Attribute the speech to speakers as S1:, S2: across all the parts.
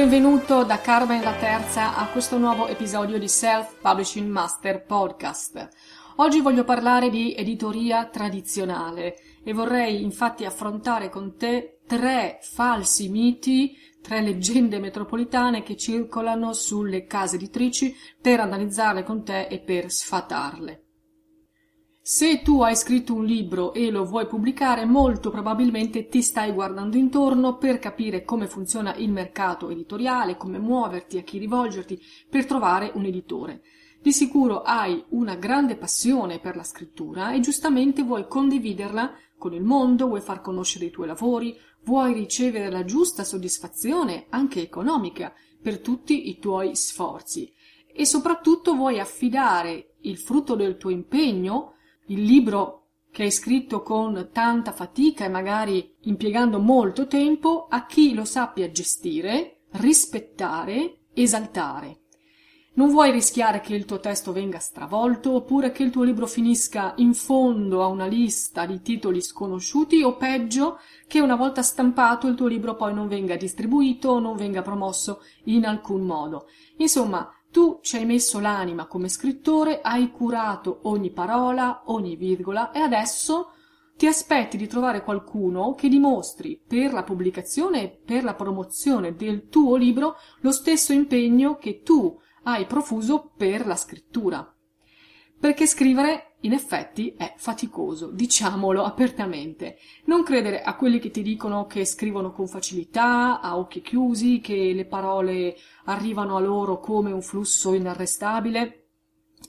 S1: benvenuto da Carmen la Terza a questo nuovo episodio di Self Publishing Master Podcast. Oggi voglio parlare di editoria tradizionale e vorrei infatti affrontare con te tre falsi miti, tre leggende metropolitane che circolano sulle case editrici per analizzarle con te e per sfatarle. Se tu hai scritto un libro e lo vuoi pubblicare, molto probabilmente ti stai guardando intorno per capire come funziona il mercato editoriale, come muoverti, a chi rivolgerti per trovare un editore. Di sicuro hai una grande passione per la scrittura e giustamente vuoi condividerla con il mondo, vuoi far conoscere i tuoi lavori, vuoi ricevere la giusta soddisfazione, anche economica, per tutti i tuoi sforzi e soprattutto vuoi affidare il frutto del tuo impegno il libro che hai scritto con tanta fatica e magari impiegando molto tempo a chi lo sappia gestire, rispettare, esaltare. Non vuoi rischiare che il tuo testo venga stravolto oppure che il tuo libro finisca in fondo a una lista di titoli sconosciuti o peggio che una volta stampato il tuo libro poi non venga distribuito o non venga promosso in alcun modo. Insomma, tu ci hai messo l'anima come scrittore, hai curato ogni parola, ogni virgola e adesso ti aspetti di trovare qualcuno che dimostri per la pubblicazione e per la promozione del tuo libro lo stesso impegno che tu hai profuso per la scrittura. Perché scrivere, in effetti, è faticoso, diciamolo apertamente. Non credere a quelli che ti dicono che scrivono con facilità, a occhi chiusi, che le parole arrivano a loro come un flusso inarrestabile.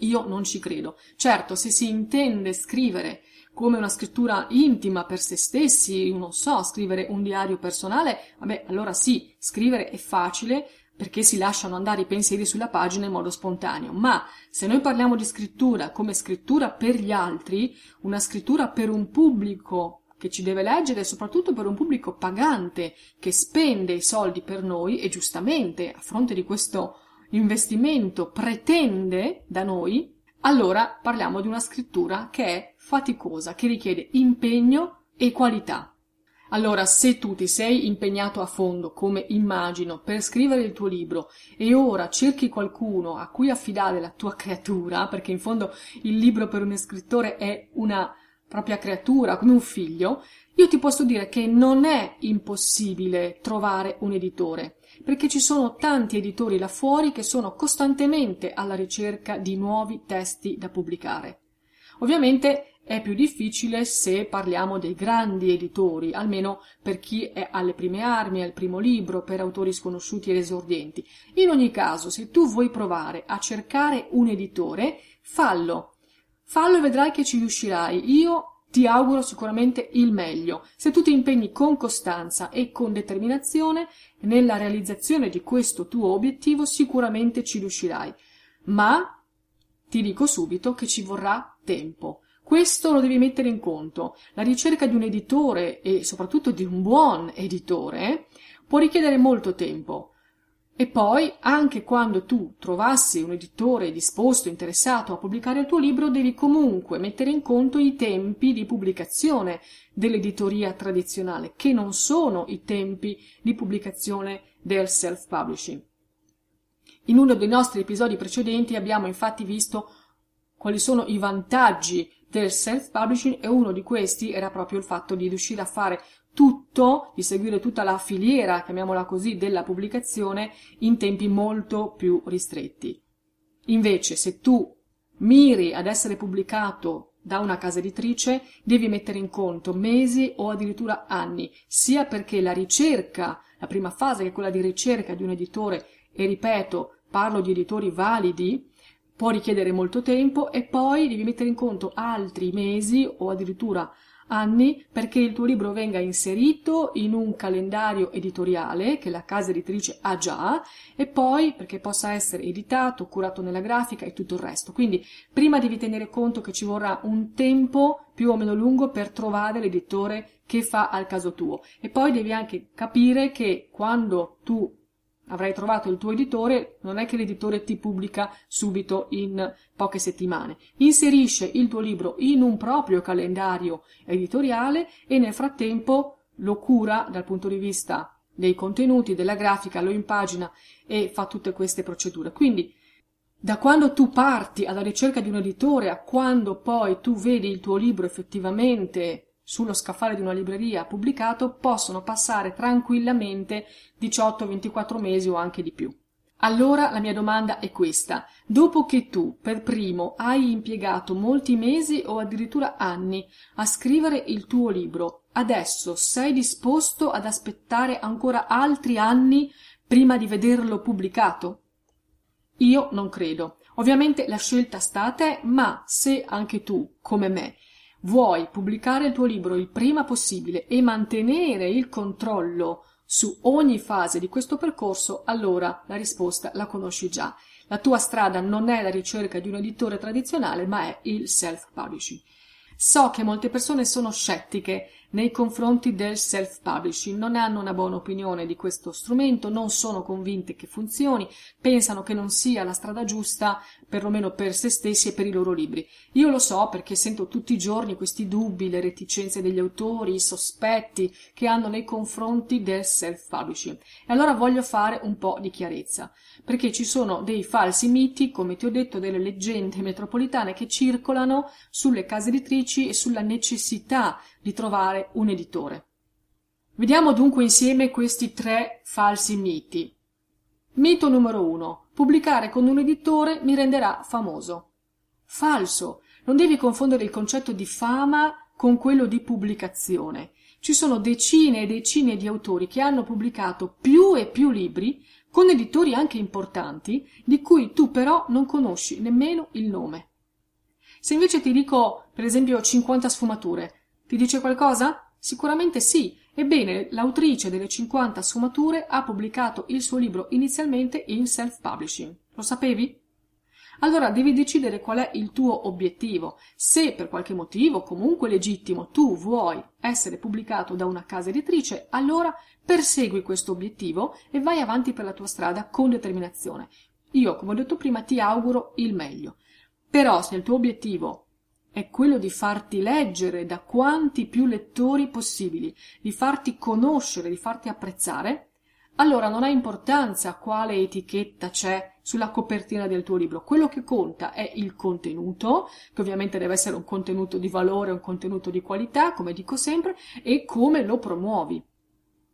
S1: Io non ci credo. Certo, se si intende scrivere come una scrittura intima per se stessi, non so, scrivere un diario personale, vabbè, allora sì, scrivere è facile, perché si lasciano andare i pensieri sulla pagina in modo spontaneo, ma se noi parliamo di scrittura come scrittura per gli altri, una scrittura per un pubblico che ci deve leggere e soprattutto per un pubblico pagante che spende i soldi per noi e giustamente a fronte di questo investimento pretende da noi, allora parliamo di una scrittura che è faticosa, che richiede impegno e qualità. Allora, se tu ti sei impegnato a fondo, come immagino, per scrivere il tuo libro e ora cerchi qualcuno a cui affidare la tua creatura, perché in fondo il libro per un scrittore è una propria creatura, come un figlio, io ti posso dire che non è impossibile trovare un editore, perché ci sono tanti editori là fuori che sono costantemente alla ricerca di nuovi testi da pubblicare. Ovviamente è più difficile se parliamo dei grandi editori, almeno per chi è alle prime armi, al primo libro, per autori sconosciuti ed esordienti. In ogni caso, se tu vuoi provare a cercare un editore, fallo. Fallo e vedrai che ci riuscirai. Io ti auguro sicuramente il meglio. Se tu ti impegni con costanza e con determinazione nella realizzazione di questo tuo obiettivo, sicuramente ci riuscirai. Ma ti dico subito che ci vorrà tempo. Questo lo devi mettere in conto. La ricerca di un editore e soprattutto di un buon editore può richiedere molto tempo. E poi, anche quando tu trovassi un editore disposto, interessato a pubblicare il tuo libro, devi comunque mettere in conto i tempi di pubblicazione dell'editoria tradizionale, che non sono i tempi di pubblicazione del self-publishing. In uno dei nostri episodi precedenti abbiamo infatti visto quali sono i vantaggi del self-publishing e uno di questi era proprio il fatto di riuscire a fare tutto, di seguire tutta la filiera, chiamiamola così, della pubblicazione in tempi molto più ristretti. Invece, se tu miri ad essere pubblicato da una casa editrice, devi mettere in conto mesi o addirittura anni, sia perché la ricerca, la prima fase che è quella di ricerca di un editore, e ripeto, parlo di editori validi, può richiedere molto tempo e poi devi mettere in conto altri mesi o addirittura anni perché il tuo libro venga inserito in un calendario editoriale che la casa editrice ha già e poi perché possa essere editato, curato nella grafica e tutto il resto. Quindi prima devi tenere conto che ci vorrà un tempo più o meno lungo per trovare l'editore che fa al caso tuo e poi devi anche capire che quando tu avrai trovato il tuo editore, non è che l'editore ti pubblica subito in poche settimane. Inserisce il tuo libro in un proprio calendario editoriale e nel frattempo lo cura dal punto di vista dei contenuti, della grafica, lo impagina e fa tutte queste procedure. Quindi da quando tu parti alla ricerca di un editore a quando poi tu vedi il tuo libro effettivamente sullo scaffale di una libreria pubblicato possono passare tranquillamente 18-24 mesi o anche di più. Allora la mia domanda è questa. Dopo che tu, per primo, hai impiegato molti mesi o addirittura anni a scrivere il tuo libro, adesso sei disposto ad aspettare ancora altri anni prima di vederlo pubblicato? Io non credo. Ovviamente la scelta sta a te, ma se anche tu, come me, Vuoi pubblicare il tuo libro il prima possibile e mantenere il controllo su ogni fase di questo percorso, allora la risposta la conosci già. La tua strada non è la ricerca di un editore tradizionale, ma è il self-publishing. So che molte persone sono scettiche nei confronti del self-publishing, non hanno una buona opinione di questo strumento, non sono convinte che funzioni, pensano che non sia la strada giusta, perlomeno per se stessi e per i loro libri. Io lo so perché sento tutti i giorni questi dubbi, le reticenze degli autori, i sospetti che hanno nei confronti del self-publishing. E allora voglio fare un po' di chiarezza, perché ci sono dei falsi miti, come ti ho detto, delle leggende metropolitane che circolano sulle case editrici e sulla necessità di trovare un editore. Vediamo dunque insieme questi tre falsi miti. Mito numero uno. Pubblicare con un editore mi renderà famoso. Falso. Non devi confondere il concetto di fama con quello di pubblicazione. Ci sono decine e decine di autori che hanno pubblicato più e più libri con editori anche importanti, di cui tu però non conosci nemmeno il nome. Se invece ti dico, per esempio, 50 sfumature, ti dice qualcosa? Sicuramente sì. Ebbene, l'autrice delle 50 sfumature ha pubblicato il suo libro inizialmente in self-publishing. Lo sapevi? Allora devi decidere qual è il tuo obiettivo. Se per qualche motivo, comunque legittimo, tu vuoi essere pubblicato da una casa editrice, allora persegui questo obiettivo e vai avanti per la tua strada con determinazione. Io, come ho detto prima, ti auguro il meglio. Però se il tuo obiettivo è quello di farti leggere da quanti più lettori possibili, di farti conoscere, di farti apprezzare, allora non ha importanza quale etichetta c'è sulla copertina del tuo libro. Quello che conta è il contenuto, che ovviamente deve essere un contenuto di valore, un contenuto di qualità, come dico sempre, e come lo promuovi.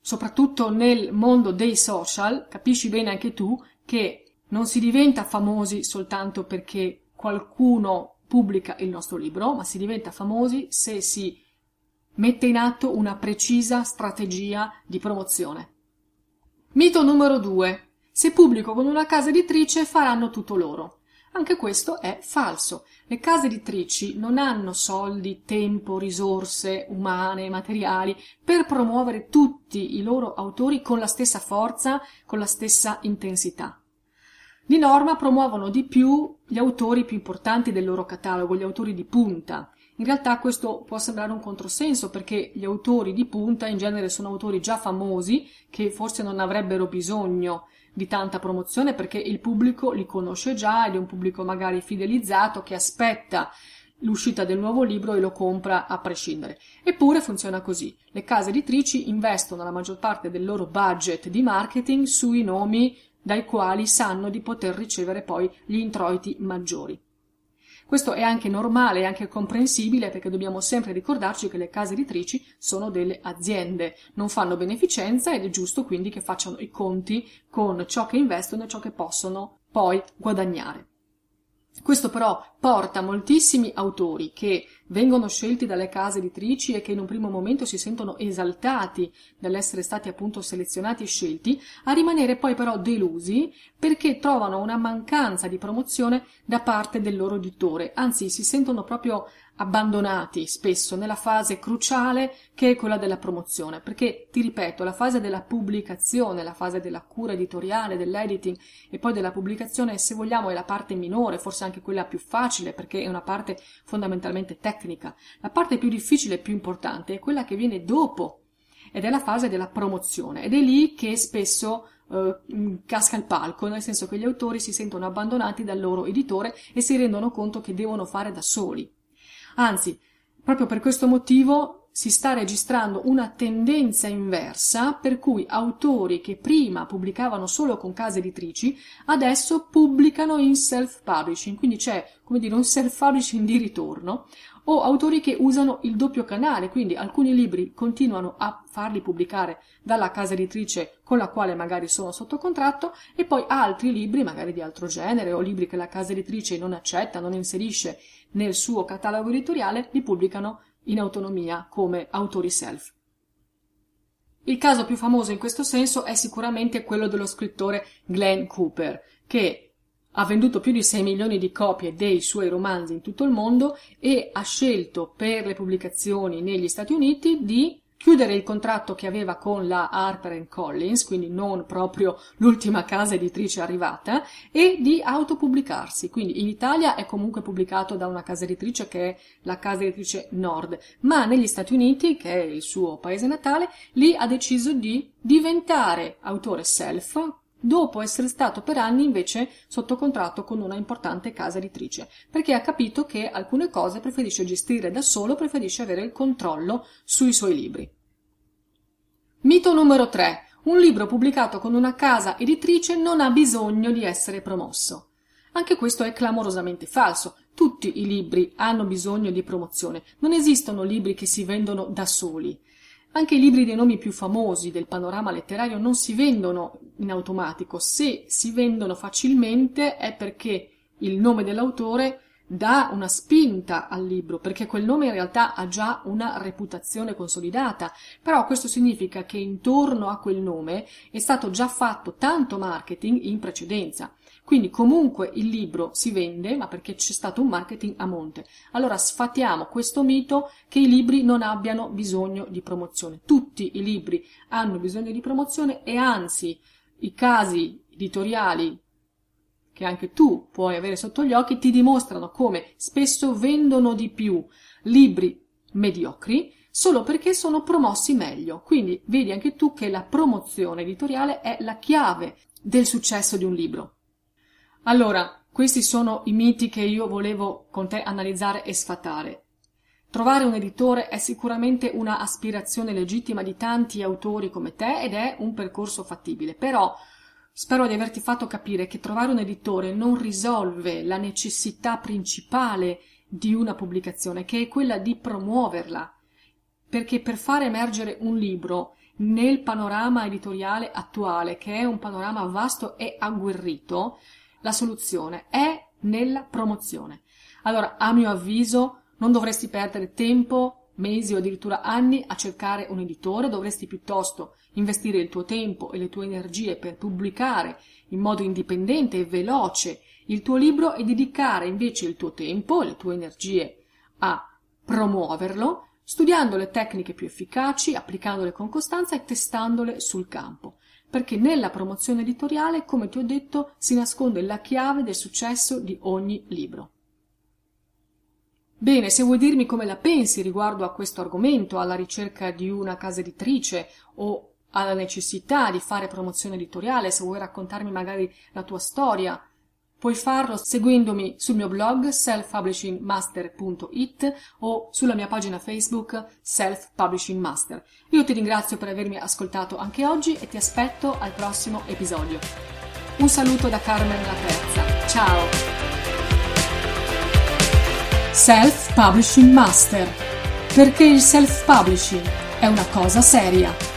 S1: Soprattutto nel mondo dei social, capisci bene anche tu che non si diventa famosi soltanto perché qualcuno pubblica il nostro libro, ma si diventa famosi se si mette in atto una precisa strategia di promozione. Mito numero 2. Se pubblico con una casa editrice faranno tutto loro. Anche questo è falso. Le case editrici non hanno soldi, tempo, risorse umane, materiali per promuovere tutti i loro autori con la stessa forza, con la stessa intensità. Di norma promuovono di più gli autori più importanti del loro catalogo, gli autori di punta. In realtà questo può sembrare un controsenso perché gli autori di punta in genere sono autori già famosi che forse non avrebbero bisogno di tanta promozione perché il pubblico li conosce già ed è un pubblico magari fidelizzato che aspetta l'uscita del nuovo libro e lo compra a prescindere. Eppure funziona così. Le case editrici investono la maggior parte del loro budget di marketing sui nomi dai quali sanno di poter ricevere poi gli introiti maggiori. Questo è anche normale, è anche comprensibile perché dobbiamo sempre ricordarci che le case editrici sono delle aziende, non fanno beneficenza ed è giusto quindi che facciano i conti con ciò che investono e ciò che possono poi guadagnare. Questo però porta moltissimi autori che vengono scelti dalle case editrici e che in un primo momento si sentono esaltati dall'essere stati appunto selezionati e scelti, a rimanere poi però delusi perché trovano una mancanza di promozione da parte del loro editore, anzi si sentono proprio abbandonati spesso nella fase cruciale che è quella della promozione, perché ti ripeto, la fase della pubblicazione, la fase della cura editoriale, dell'editing e poi della pubblicazione, se vogliamo, è la parte minore, forse anche quella più facile, perché è una parte fondamentalmente tecnica. La parte più difficile e più importante è quella che viene dopo ed è la fase della promozione ed è lì che spesso Uh, casca il palco, nel senso che gli autori si sentono abbandonati dal loro editore e si rendono conto che devono fare da soli. Anzi, proprio per questo motivo si sta registrando una tendenza inversa per cui autori che prima pubblicavano solo con case editrici adesso pubblicano in self-publishing, quindi c'è come dire un self-publishing di ritorno, o autori che usano il doppio canale, quindi alcuni libri continuano a farli pubblicare dalla casa editrice con la quale magari sono sotto contratto e poi altri libri, magari di altro genere o libri che la casa editrice non accetta, non inserisce nel suo catalogo editoriale, li pubblicano in autonomia come autori self. Il caso più famoso in questo senso è sicuramente quello dello scrittore Glenn Cooper, che ha venduto più di 6 milioni di copie dei suoi romanzi in tutto il mondo e ha scelto per le pubblicazioni negli Stati Uniti di chiudere il contratto che aveva con la Harper Collins, quindi non proprio l'ultima casa editrice arrivata, e di autopubblicarsi. Quindi in Italia è comunque pubblicato da una casa editrice che è la casa editrice Nord, ma negli Stati Uniti, che è il suo paese natale, lì ha deciso di diventare autore self, dopo essere stato per anni invece sotto contratto con una importante casa editrice, perché ha capito che alcune cose preferisce gestire da solo, preferisce avere il controllo sui suoi libri. Mito numero 3. Un libro pubblicato con una casa editrice non ha bisogno di essere promosso. Anche questo è clamorosamente falso. Tutti i libri hanno bisogno di promozione. Non esistono libri che si vendono da soli. Anche i libri dei nomi più famosi del panorama letterario non si vendono in automatico. Se si vendono facilmente è perché il nome dell'autore dà una spinta al libro, perché quel nome in realtà ha già una reputazione consolidata, però questo significa che intorno a quel nome è stato già fatto tanto marketing in precedenza. Quindi comunque il libro si vende, ma perché c'è stato un marketing a monte. Allora sfatiamo questo mito che i libri non abbiano bisogno di promozione. Tutti i libri hanno bisogno di promozione e anzi i casi editoriali che anche tu puoi avere sotto gli occhi ti dimostrano come spesso vendono di più libri mediocri solo perché sono promossi meglio. Quindi vedi anche tu che la promozione editoriale è la chiave del successo di un libro. Allora, questi sono i miti che io volevo con te analizzare e sfatare. Trovare un editore è sicuramente una aspirazione legittima di tanti autori come te ed è un percorso fattibile, però spero di averti fatto capire che trovare un editore non risolve la necessità principale di una pubblicazione, che è quella di promuoverla. Perché per far emergere un libro nel panorama editoriale attuale, che è un panorama vasto e agguerrito, la soluzione è nella promozione. Allora, a mio avviso, non dovresti perdere tempo, mesi o addirittura anni a cercare un editore, dovresti piuttosto investire il tuo tempo e le tue energie per pubblicare in modo indipendente e veloce il tuo libro e dedicare invece il tuo tempo e le tue energie a promuoverlo, studiando le tecniche più efficaci, applicandole con costanza e testandole sul campo perché nella promozione editoriale, come ti ho detto, si nasconde la chiave del successo di ogni libro. Bene, se vuoi dirmi come la pensi riguardo a questo argomento, alla ricerca di una casa editrice o alla necessità di fare promozione editoriale, se vuoi raccontarmi magari la tua storia, Puoi farlo seguendomi sul mio blog selfpublishingmaster.it o sulla mia pagina Facebook Self Publishing Master. Io ti ringrazio per avermi ascoltato anche oggi e ti aspetto al prossimo episodio. Un saluto da Carmen La Terza. Ciao! Self Publishing Master, perché il self-publishing è una cosa seria.